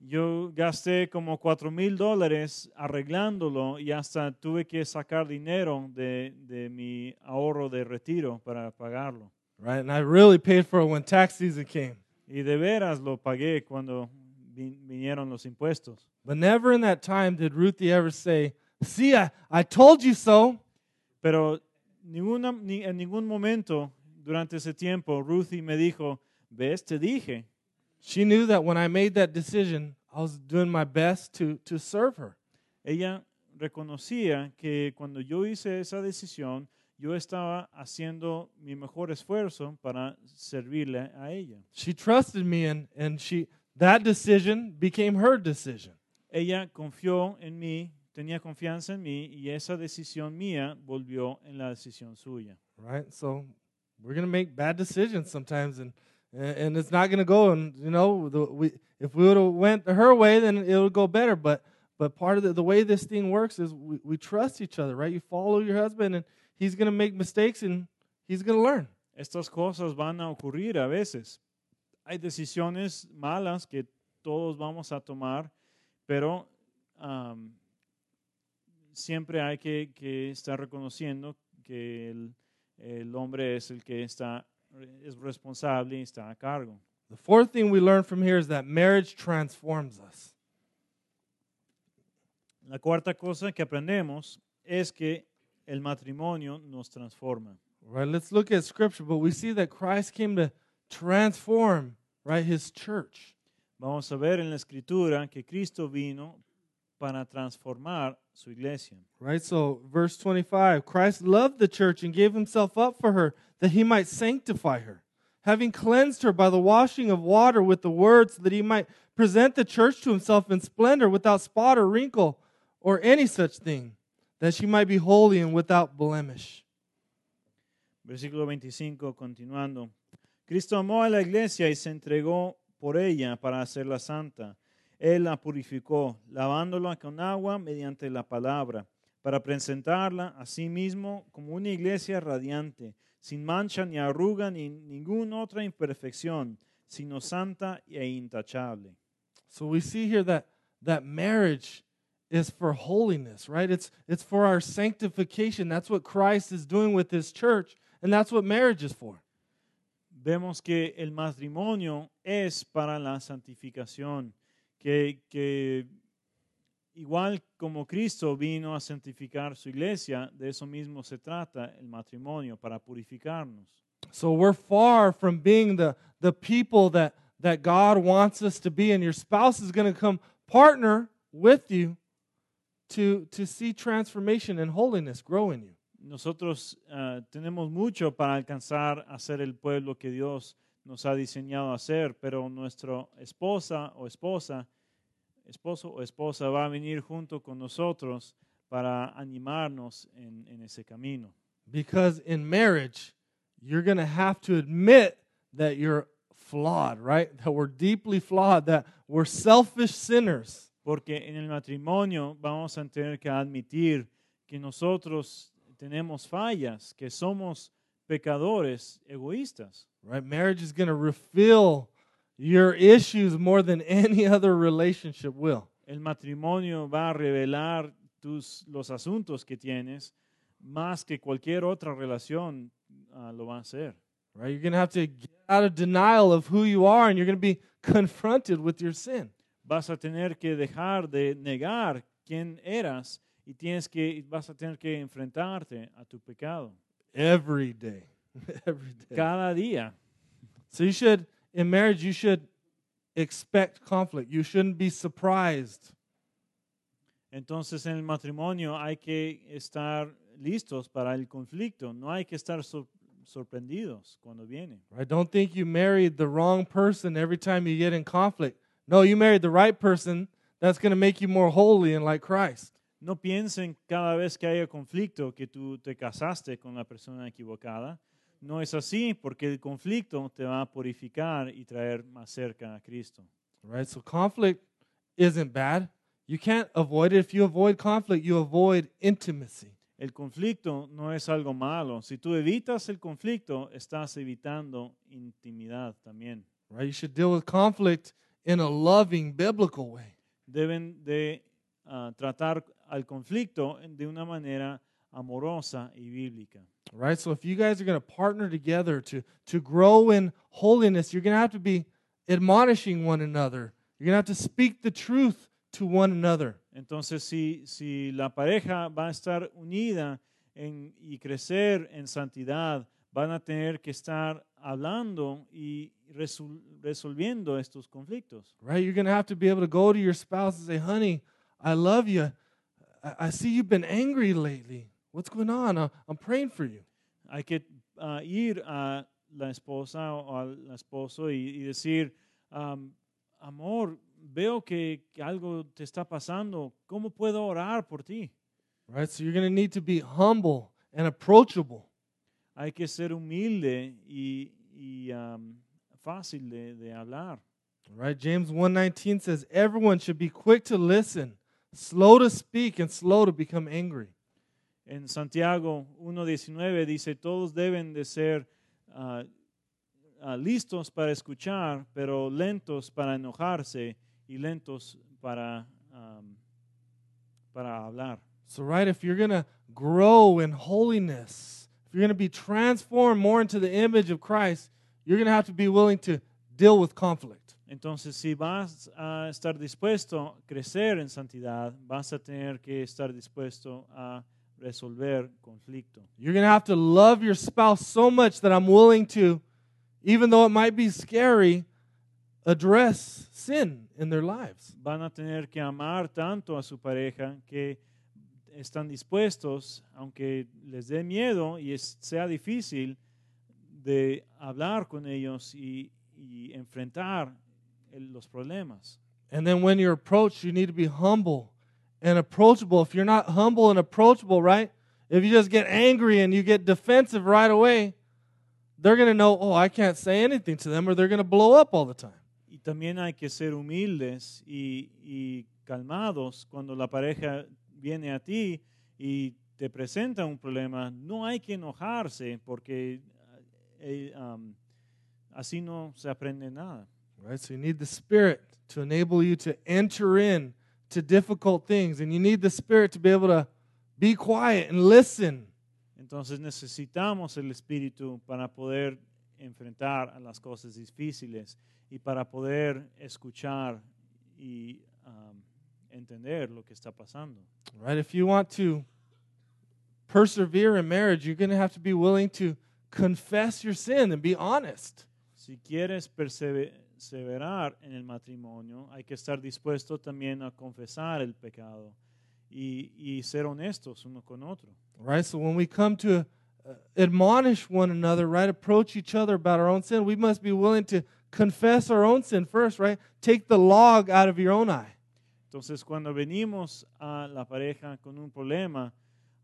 Yo gasté como cuatro mil dólares arreglándolo y hasta tuve que sacar dinero de, de mi ahorro de retiro para pagarlo. Right? And I really paid for it when tax season came. Y de veras lo pagué cuando vin- vinieron los impuestos. But never in that time did Ruthie ever say, See, I, I told you so. Pero ninguna, ni, en ningún momento durante ese tiempo Ruthie me dijo, ves, te dije. She knew that when I made that decision, I was doing my best to, to serve her. Ella reconocía que cuando yo hice esa decisión, yo estaba haciendo mi mejor esfuerzo para servirle a ella. She trusted me, and, and she, that decision became her decision. Ella confió en mí, tenía confianza en mí y esa decisión mía volvió en la decisión suya. Right? So we're going to make bad decisions sometimes, and, and it's not going to go. And, you know, the, we, if we would have went her way, then it would go better. But, but part of the, the way this thing works is we, we trust each other, right? You follow your husband, and he's going to make mistakes, and he's going to learn. Estas cosas van a ocurrir a veces. Hay decisiones malas que todos vamos a tomar, pero am, siempre hay que, que estar reconociendo que el, el hombre es el que está es responsable y está a cargo. The fourth thing we learn from here is that marriage transforms us. La cuarta cosa que aprendemos es que el matrimonio nos transforma. Right, let's look at scripture, but we see that Christ came to transform, right, his church. Vamos a ver en la escritura que Cristo vino para transformar su iglesia. Right? So, verse 25 Christ loved the church and gave himself up for her that he might sanctify her, having cleansed her by the washing of water with the word, so that he might present the church to himself in splendor, without spot or wrinkle or any such thing, that she might be holy and without blemish. Versículo 25, continuando. Cristo amó a la iglesia y se entregó por ella para hacerla santa. Él la purificó, lavándola con agua mediante la palabra, para presentarla a sí mismo como una iglesia radiante, sin mancha ni arruga ni ninguna otra imperfección, sino santa e intachable. So we see here that that marriage is for holiness, right? It's it's for our sanctification. That's what Christ is doing with his church, and that's what marriage is for. Vemos que el matrimonio es para la santificación, que, que igual como Cristo vino a santificar su iglesia, de eso mismo se trata el matrimonio, para purificarnos. So we're far from being the the people that that God wants us to be, and your spouse is going to come partner with you to to see transformation and holiness grow in you. Nosotros ah, tenemos mucho para alcanzar a ser el pueblo que Dios nos ha diseñado a ser, pero nuestra esposa o esposa, esposo o esposa va a venir junto con nosotros para animarnos en, en ese camino. Because in marriage, you're going to have to admit that you're flawed, right? That we're deeply flawed, that we're selfish sinners. Porque en el matrimonio vamos a tener que admitir que nosotros tenemos fallas, que somos pecadores egoístas. Right? Marriage is going to reveal your issues more than any other relationship will. El matrimonio va a revelar tus, los asuntos que tienes más que cualquier otra relación ah, lo va a hacer. Right? You're going to have to get out of denial of who you are and you're going to be confronted with your sin. Vas a tener que dejar de negar quién eras y tienes que, vas a tener que enfrentarte a tu pecado Every day. every day. cada día. So you should, in marriage, you should expect conflict. You shouldn't be surprised. Entonces en el matrimonio hay que estar listos para el conflicto, no hay que estar sor- sorprendidos cuando viene. Right? Don't think you married the wrong person every time you get in conflict. No, you married the right person that's going to make you more holy and like Christ. No piensen cada vez que haya conflicto que tú te casaste con la persona equivocada. No es así porque el conflicto te va a purificar y traer más cerca a Cristo. Right? So conflict isn't bad. You can't avoid it. If you avoid conflict, you avoid intimacy. El conflicto no es algo malo. Si tú evitas el conflicto, estás evitando intimidad también. Right? You should deal with conflict in a loving, biblical way. Deben de ah, tratar al conflicto de una manera amorosa y bíblica. Right? So if you guys are going to partner together to to grow in holiness, you're going to have to be admonishing one another. You're going to have to speak the truth to one another. Entonces, si, si la pareja va a estar unida en- y crecer en santidad, van a tener que estar hablando y resol- resolviendo estos conflictos. Right? You're going to have to be able to go to your spouse and say, "Honey, I love you. I, I see you've been angry lately. What's going on? Uh, I'm praying for you." Hay que ah, ir a la esposa o al esposo y, y decir, am, amor, veo que, que algo te está pasando. ¿Cómo puedo orar por ti? Right? So you're going to need to be humble and approachable. Hay que ser humilde y, y, am, fácil de, de hablar. Right? James 1:19 says everyone should be quick to listen, slow to speak and slow to become angry. En Santiago 1.19 dice, todos deben de ser ah, ah, listos para escuchar, pero lentos para enojarse y lentos para, am, para hablar. So right, if you're going to grow in holiness, if you're going to be transformed more into the image of Christ, you're going to have to be willing to deal with conflict. Entonces, si vas a estar dispuesto a crecer en santidad, vas a tener que estar dispuesto a resolver conflicto. You're going to have to love your spouse so much that I'm willing to even though it might be scary address sin in their lives. Van a tener que amar tanto a su pareja que están dispuestos, aunque les dé miedo y es- sea difícil, de hablar con ellos y, y enfrentar los problemas. And then when you're approached, you need to be humble and approachable. If you're not humble and approachable, right? If you just get angry and you get defensive right away, they're going to know, oh, I can't say anything to them or they're going to blow up all the time. Y también hay que ser humildes y, y calmados cuando la pareja viene a ti y te presenta un problema. No hay que enojarse porque eh, um, así no se aprende nada. Right? So you need the Spirit to enable you to enter in to difficult things. And you need the Spirit to be able to be quiet and listen. Entonces necesitamos el Espíritu para poder enfrentar a las cosas difíciles y para poder escuchar y um, entender lo que está pasando. Right? If you want to persevere in marriage, you're going to have to be willing to confess your sin and be honest. Si quieres perseve- perseverar en el matrimonio, hay que estar dispuesto también a confesar el pecado y, y ser honestos uno con otro. Right? So when we come to uh, admonish one another, right, approach each other about our own sin, we must be willing to confess our own sin first, right? Take the log out of your own eye. Entonces, cuando venimos a la pareja con un problema,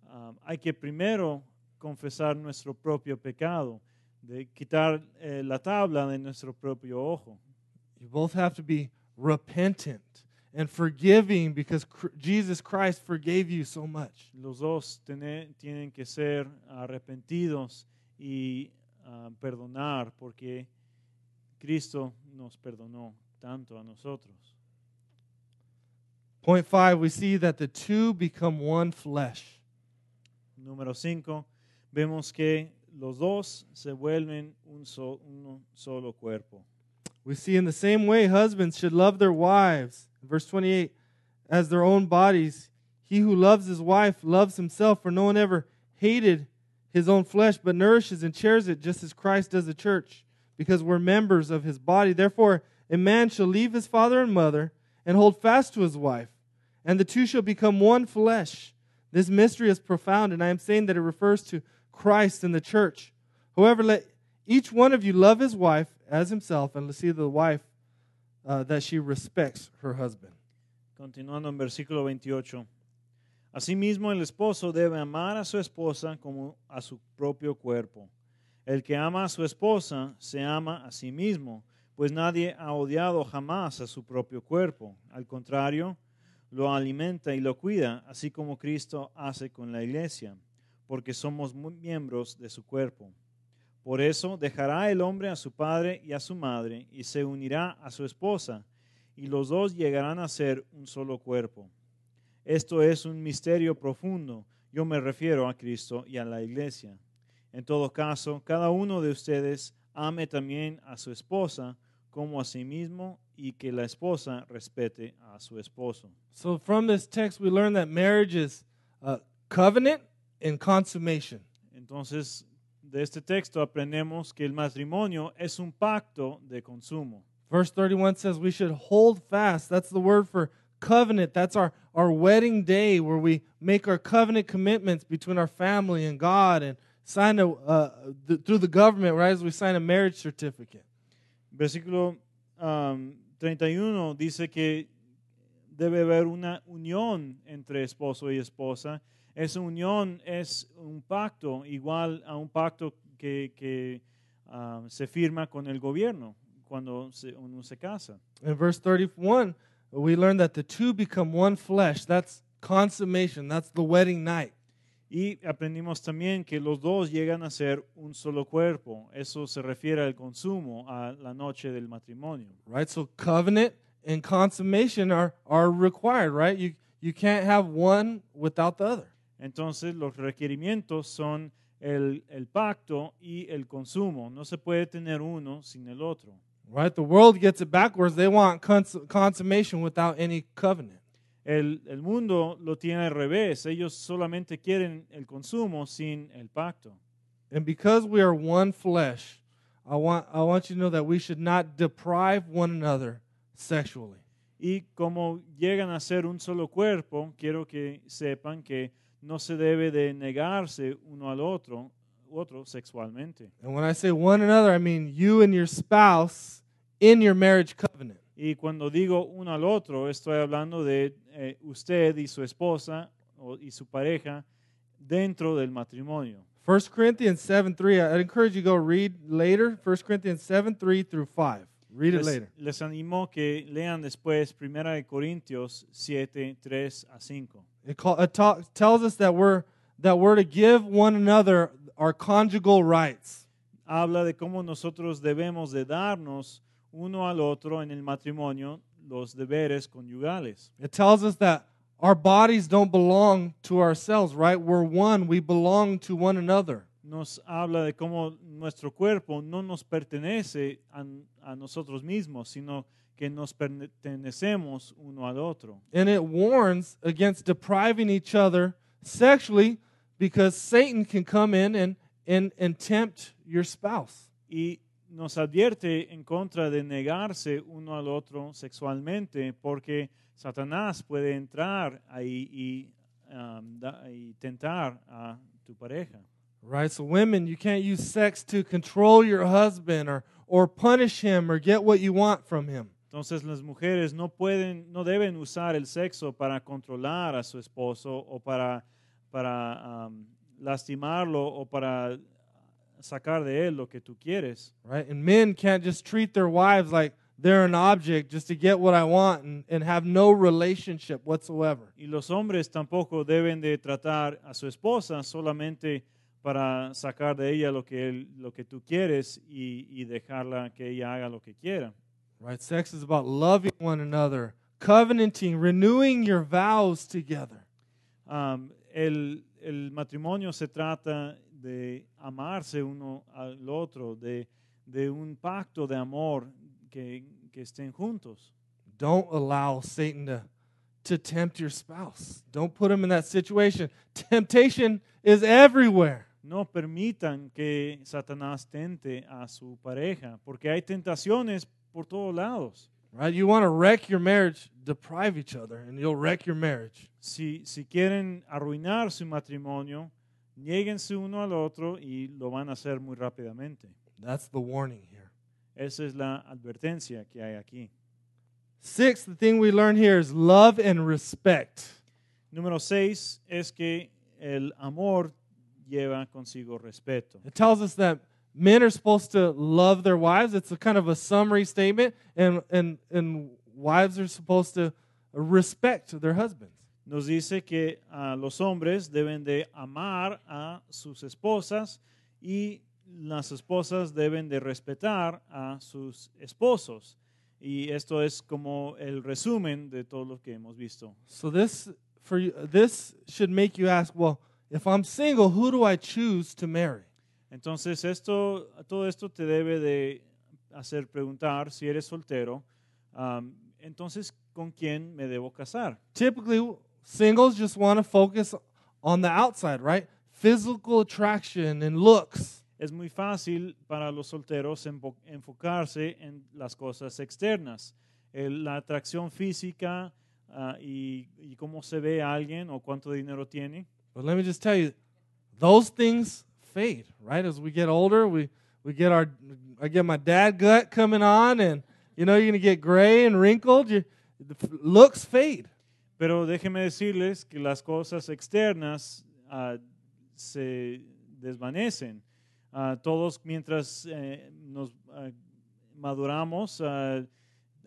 ah, hay que primero confesar nuestro propio pecado, de quitar eh, la tabla de nuestro propio ojo. You both have to be repentant and forgiving because Jesus Christ forgave you so much. Los dos tienen que ser arrepentidos y ah, perdonar porque Cristo nos perdonó tanto a nosotros. Point five, we see that the two become one flesh. Número 5, vemos que los dos se vuelven un, so- un solo cuerpo. We see in the same way husbands should love their wives, verse 28, as their own bodies. He who loves his wife loves himself, for no one ever hated his own flesh, but nourishes and cherishes it just as Christ does the church, because we're members of his body. Therefore, a man shall leave his father and mother and hold fast to his wife, and the two shall become one flesh. This mystery is profound, and I am saying that it refers to Christ and the church. However, let each one of you love his wife as himself, and let's see the wife uh, that she respects her husband. Continuando en versículo 28. Asimismo, el esposo debe amar a su esposa como a su propio cuerpo. El que ama a su esposa se ama a sí mismo, pues nadie ha odiado jamás a su propio cuerpo. Al contrario, lo alimenta y lo cuida, así como Cristo hace con la iglesia, porque somos miembros de su cuerpo. Por eso dejará el hombre a su padre y a su madre y se unirá a su esposa, y los dos llegarán a ser un solo cuerpo. Esto es un misterio profundo. Yo me refiero a Cristo y a la iglesia. En todo caso, cada uno de ustedes ame también a su esposa como a sí mismo y que la esposa respete a su esposo. So, from this text, we learn that marriage is a covenant and consummation. Entonces, de este texto aprendemos que el matrimonio es un pacto de consumo. Verse 31 says we should hold fast. That's the word for covenant. That's our, our wedding day where we make our covenant commitments between our family and God and sign a, uh, th- through the government, right, as we sign a marriage certificate. Versículo um, 31 dice que debe haber una unión entre esposo y esposa. Esa unión es un pacto igual a un pacto que, que um, se firma con el gobierno cuando se, uno se casa. In verse 31, we learn that the two become one flesh. That's consummation. That's the wedding night. Y aprendimos también que los dos llegan a ser un solo cuerpo. Eso se refiere al consumo, a la noche del matrimonio. Right? So covenant and consummation are, are required, right? You, you can't have one without the other. Entonces los requerimientos son el, el pacto y el consumo. No se puede tener uno sin el otro. Right? The world gets it backwards. They want cons- consummation without any covenant. El, el mundo lo tiene al revés. Ellos solamente quieren el consumo sin el pacto. And because we are one flesh, I want, I want you to know that we should not deprive one another sexually. Y como llegan a ser un solo cuerpo, quiero que sepan que no se debe de negarse uno al otro, otro sexualmente. And when I say one another, I mean you and your spouse in your marriage covenant. Y cuando digo uno al otro, estoy hablando de eh, usted y su esposa o, y su pareja dentro del matrimonio. 1 Corinthians 7 3. I'd encourage you to go read later. 1 Corinthians 7 3 through 5. Read it Les, later. les animo que lean después 1 de Corintios 7, 3 a 5. It, call, it ta- tells us that we're, that we're to give one another our conjugal rights. Habla de cómo nosotros debemos de darnos uno al otro en el matrimonio los deberes conyugales. It tells us that our bodies don't belong to ourselves, right? We're one, we belong to one another. Nos habla de cómo nuestro cuerpo no nos pertenece a, a nosotros mismos, sino que nos pertenecemos uno al otro. And it warns against depriving each other sexually because Satan can come in and, and, and tempt your spouse. Y nos advierte en contra de negarse uno al otro sexualmente, porque Satanás puede entrar ahí y, um, da- y tentar a tu pareja. Right? So, women, you can't use sex to control your husband or, or punish him or get what you want from him. Entonces las mujeres no pueden, no deben usar el sexo para controlar a su esposo o para, para um, lastimarlo o para sacar de él lo que tú quieres. Right? And men can't just treat their wives like they're an object just to get what I want and, and have no relationship whatsoever. Y los hombres tampoco deben de tratar a su esposa solamente para sacar de ella lo que, él- lo que tú quieres y, y dejarla que ella haga lo que quiera. Right? Sex is about loving one another, covenanting, renewing your vows together. Um, el, el matrimonio se trata de amarse uno al otro, de, de un pacto de amor que, que estén juntos. Don't allow Satan to, to tempt your spouse. Don't put him in that situation. Temptation is everywhere. no permitan que Satanás tente a su pareja, porque hay tentaciones por todos lados. Right? You want to wreck your marriage, deprive each other, and you'll wreck your marriage. Si, si quieren arruinar su matrimonio, niéguense uno al otro y lo van a hacer muy rápidamente. That's the warning here. Esa es la advertencia que hay aquí. Sixth, the thing we learn here is love and respect. Número seis es que el amor lleva consigo respeto. It tells us that men are supposed to love their wives. It's a kind of a summary statement, and, and, and wives are supposed to respect their husbands. Nos dice que ah, los hombres deben de amar a sus esposas y las esposas deben de respetar a sus esposos. Y esto es como el resumen de todo lo que hemos visto. So this for you, this should make you ask, well, if I'm single, who do I choose to marry? Entonces, esto, todo esto te debe de hacer preguntar si eres soltero. um, entonces, ¿con quién me debo casar? Typically, singles just want to focus on the outside, right? Physical attraction and looks. Es muy fácil para los solteros enfo- enfocarse en las cosas externas, la atracción física ah, y, y cómo se ve a alguien o cuánto dinero tiene. But let me just tell you, those things fade, right? As we get older, we, we get our, I get my dad gut coming on, and you know, you're to get gray and wrinkled. You, looks fade. Pero déjenme decirles que las cosas externas ah, se desvanecen. Ah, todos mientras eh, nos ah, maduramos,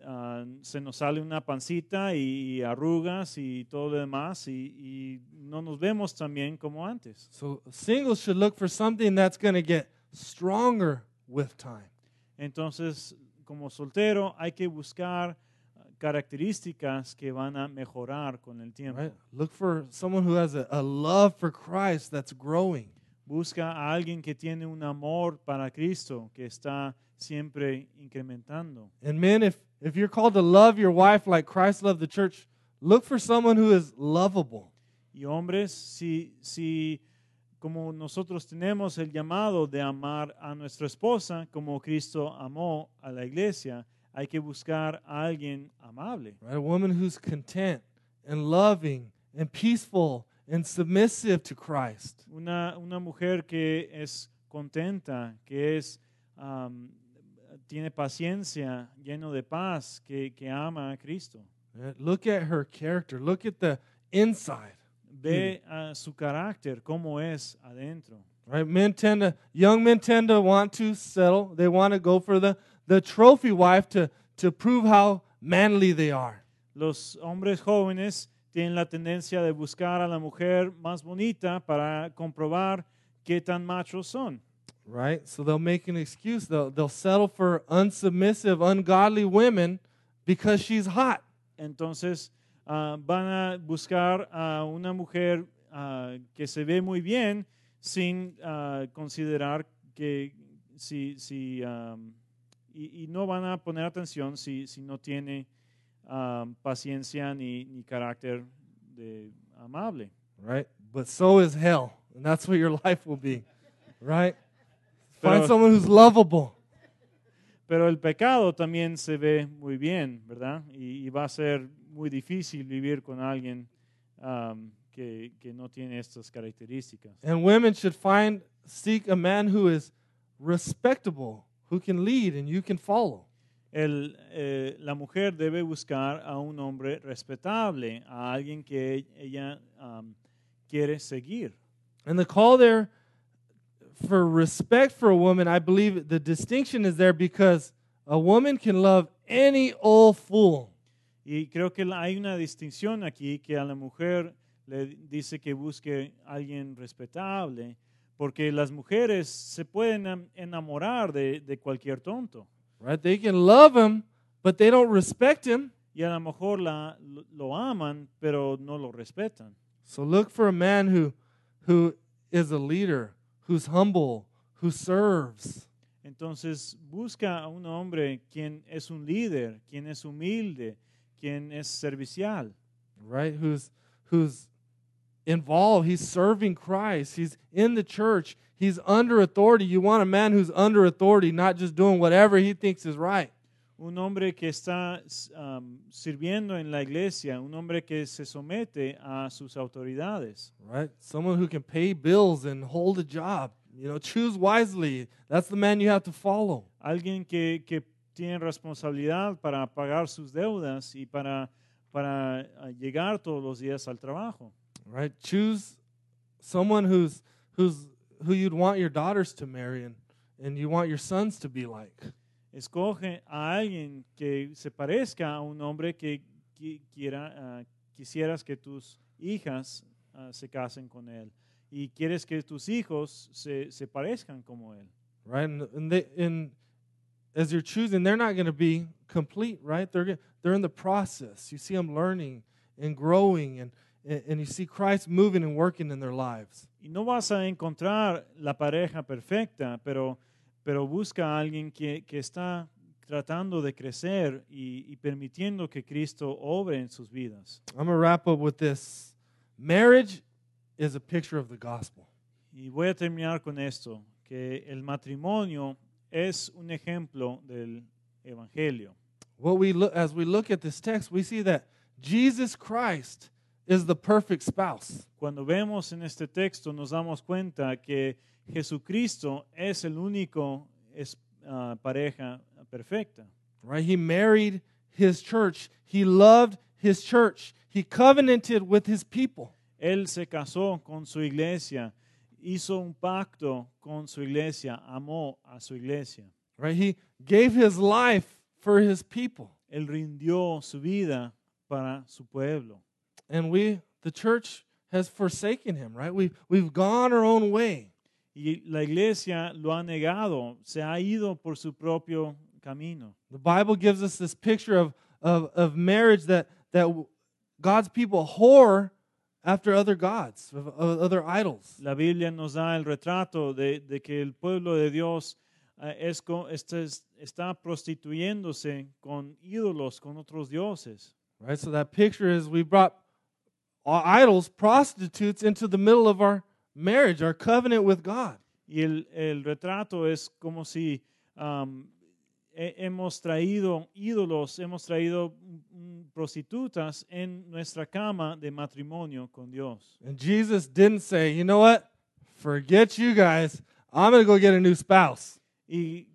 ah, se nos sale una pancita y, arrugas y todo lo demás y, y no nos vemos tan bien como antes. So singles should look for something that's going to get stronger with time. Entonces, como soltero hay que buscar características que van a mejorar con el tiempo. Right? Look for someone who has a, a love for Christ that's growing. Busca a alguien que tiene un amor para Cristo, que está siempre incrementando. And men, if if you're called to love your wife like Christ loved the church, look for someone who is lovable. Y hombres, si, si como nosotros tenemos el llamado de amar a nuestra esposa como Cristo amó a la iglesia, hay que buscar a alguien amable, Right? A woman who's content and loving and peaceful and submissive to Christ. una, una mujer que es contenta, que es, am, tiene paciencia, lleno de paz, que, que ama a Cristo. Right? Look at her character. Look at the inside. Ve a su carácter, cómo es adentro. Right? Men tend to young men tend to want to settle. They want to go for the the trophy wife to to prove how manly they are. Los hombres jóvenes tienen la tendencia de buscar a la mujer más bonita para comprobar qué tan machos son. Right? So they'll make an excuse. They'll they'll settle for unsubmissive, ungodly women because she's hot. Entonces ah, van a buscar a una mujer ah, que se ve muy bien sin ah, considerar que si, si am, y, y no van a poner atención si, si no tiene am, paciencia ni, ni carácter de amable. Right? But so is hell. And that's what your life will be. Right? Find Pero- someone who's lovable. Pero el pecado también se ve muy bien, ¿verdad? Y, y va a ser muy difícil vivir con alguien am, que, que no tiene estas características. And women should find seek a man who is respectable, who can lead and you can follow. El, eh, la mujer debe buscar a un hombre respetable, a alguien que ella am, quiere seguir. And the call there for respect for a woman, I believe the distinction is there because a woman can love any old fool. Y creo que hay una distinción aquí que a la mujer le dice que busque alguien respetable, porque las mujeres se pueden am- enamorar de, de cualquier tonto. Right? They can love him, but they don't respect him. Y a lo mejor la, lo aman, pero no lo respetan. So look for a man who who is a leader, who's humble, who serves. Entonces busca a un hombre quien es un líder, quien es humilde, quien es servicial, right? Who's who's involved. He's serving Christ. He's in the church. He's under authority. You want a man who's under authority, not just doing whatever he thinks is right. Un hombre que está um, sirviendo en la iglesia, un hombre que se somete a sus autoridades. Right? Someone who can pay bills and hold a job. You know, choose wisely. That's the man you have to follow. Alguien que, que tiene responsabilidad para pagar sus deudas y para, para uh, llegar todos los días al trabajo. Right? Choose someone who's who's who you'd want your daughters to marry and, and you want your sons to be like. Escoge a alguien que se parezca a un hombre que qui- quiera, ah, quisieras que tus hijas ah, se casen con él y quieres que tus hijos se, se parezcan como él. right? And, and they, and as you're choosing, they're not going to be complete, right? They're they're in the process. You see them learning and growing, and and and you see Christ moving and working in their lives. Y no vas a encontrar la pareja perfecta, pero, pero busca a alguien que, que está tratando de crecer y, y permitiendo que Cristo obre en sus vidas. I'm gonna wrap up with this: marriage is a picture of the gospel. Y voy a terminar con esto, que el matrimonio es un ejemplo del Evangelio. What we look as we look at this text, we see that Jesus Christ is the perfect spouse. Cuando vemos en este texto nos damos cuenta que Jesucristo es el único es, ah, pareja perfecta. Right? He married his church. He loved his church. He covenanted with his people. Él se casó con su iglesia, hizo un pacto con su iglesia, amó a su iglesia. Right? He gave his life for his people. Él rindió su vida para su pueblo. And we, the church, has forsaken him, right? We've, we've gone our own way. Y la iglesia lo ha negado, se ha ido por su propio camino. The Bible gives us this picture of, of, of marriage that, that God's people whore after other gods, of, of other idols. La Biblia nos da el retrato de, de que el pueblo de Dios eh, es co- está, prostituyéndose con ídolos, con otros dioses. Right? So that picture is we brought idols, prostitutes, into the middle of our marriage, our covenant with God. Y el, el retrato es como si um, he- hemos traído ídolos, hemos traído prostitutas en nuestra cama de matrimonio con Dios. And Jesus didn't say, you know what? Forget you guys. I'm going to go get a new spouse. Y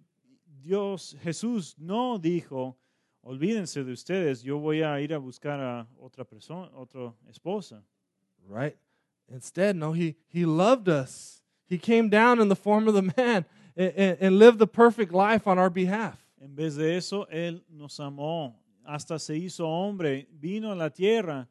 Dios, Jesús no dijo, olvídense de ustedes, yo voy a ir a buscar a otra persona, otra esposa. Right? Instead, no, he, he loved us. He came down in the form of the man and, and, and lived the perfect life on our behalf. En vez de eso, Él nos amó, hasta se hizo hombre, vino a la tierra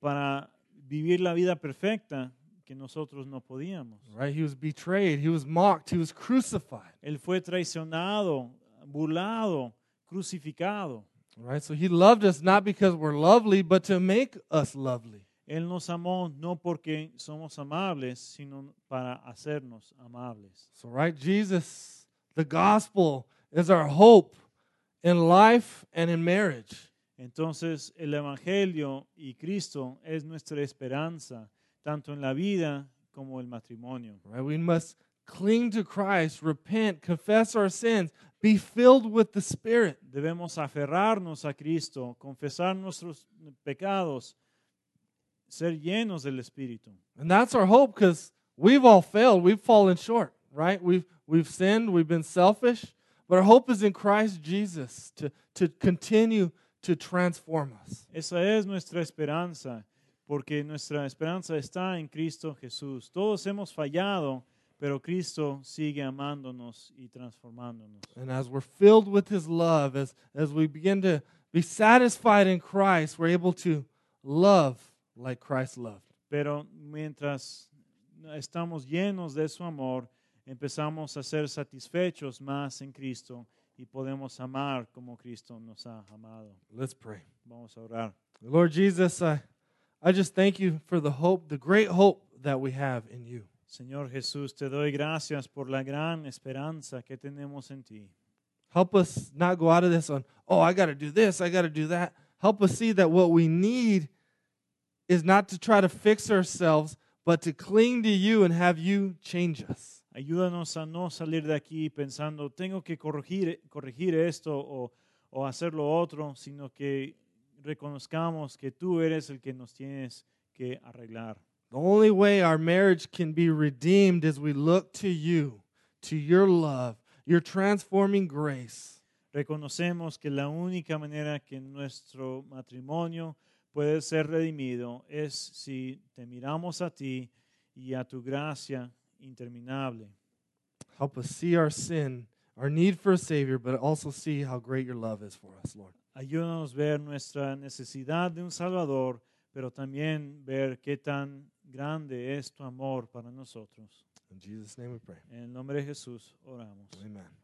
para vivir la vida perfecta que nosotros no podíamos. Right? He was betrayed. He was mocked. He was crucified. Él fue traicionado, burlado, crucificado. Right? So he loved us not because we're lovely, but to make us lovely. Él nos amó no porque somos amables, sino para hacernos amables. So, right, Jesus, the gospel is our hope in life and in marriage. Entonces el Evangelio y Cristo es nuestra esperanza, tanto en la vida como el matrimonio. Right? We must cling to Christ, repent, confess our sins, be filled with the Spirit. Debemos aferrarnos a Cristo, confesar nuestros pecados, ser llenos del Espíritu. And that's our hope because we've all failed. We've fallen short, right? We've, we've sinned, we've been selfish, but our hope is in Christ Jesus to, to continue to transform us. Esa es nuestra esperanza, porque nuestra esperanza está en Cristo Jesús. Todos hemos fallado, pero Cristo sigue amándonos y transformándonos. And as we're filled with His love, as, as we begin to be satisfied in Christ, we're able to love like Christ loved. Pero mientras estamos llenos de su amor, empezamos a ser satisfechos más en Cristo y podemos amar como Cristo nos ha amado. Let's pray. Vamos a orar. Lord Jesus, I, I just thank you for the hope, the great hope that we have in you. Señor Jesús, te doy gracias por la gran esperanza que tenemos en ti. Help us not go out of this on, oh, I got to do this, I got to do that. Help us see that what we need is not to try to fix ourselves, but to cling to you and have you change us. Ayúdanos a no salir de aquí pensando, tengo que corregir, corregir esto o, o hacer lo otro, sino que reconozcamos que tú eres el que nos tienes que arreglar. The only way our marriage can be redeemed is we look to you, to your love, your transforming grace. Reconocemos que la única manera que nuestro matrimonio puede ser redimido es si te miramos a ti y a tu gracia interminable. Help us see our sin, our need for a Savior, but also see how great your love is for us, Lord. Ayúdanos ver nuestra necesidad de un Salvador, pero también ver qué tan grande es tu amor para nosotros. In Jesus' name we pray. En el nombre de Jesús oramos. Amen.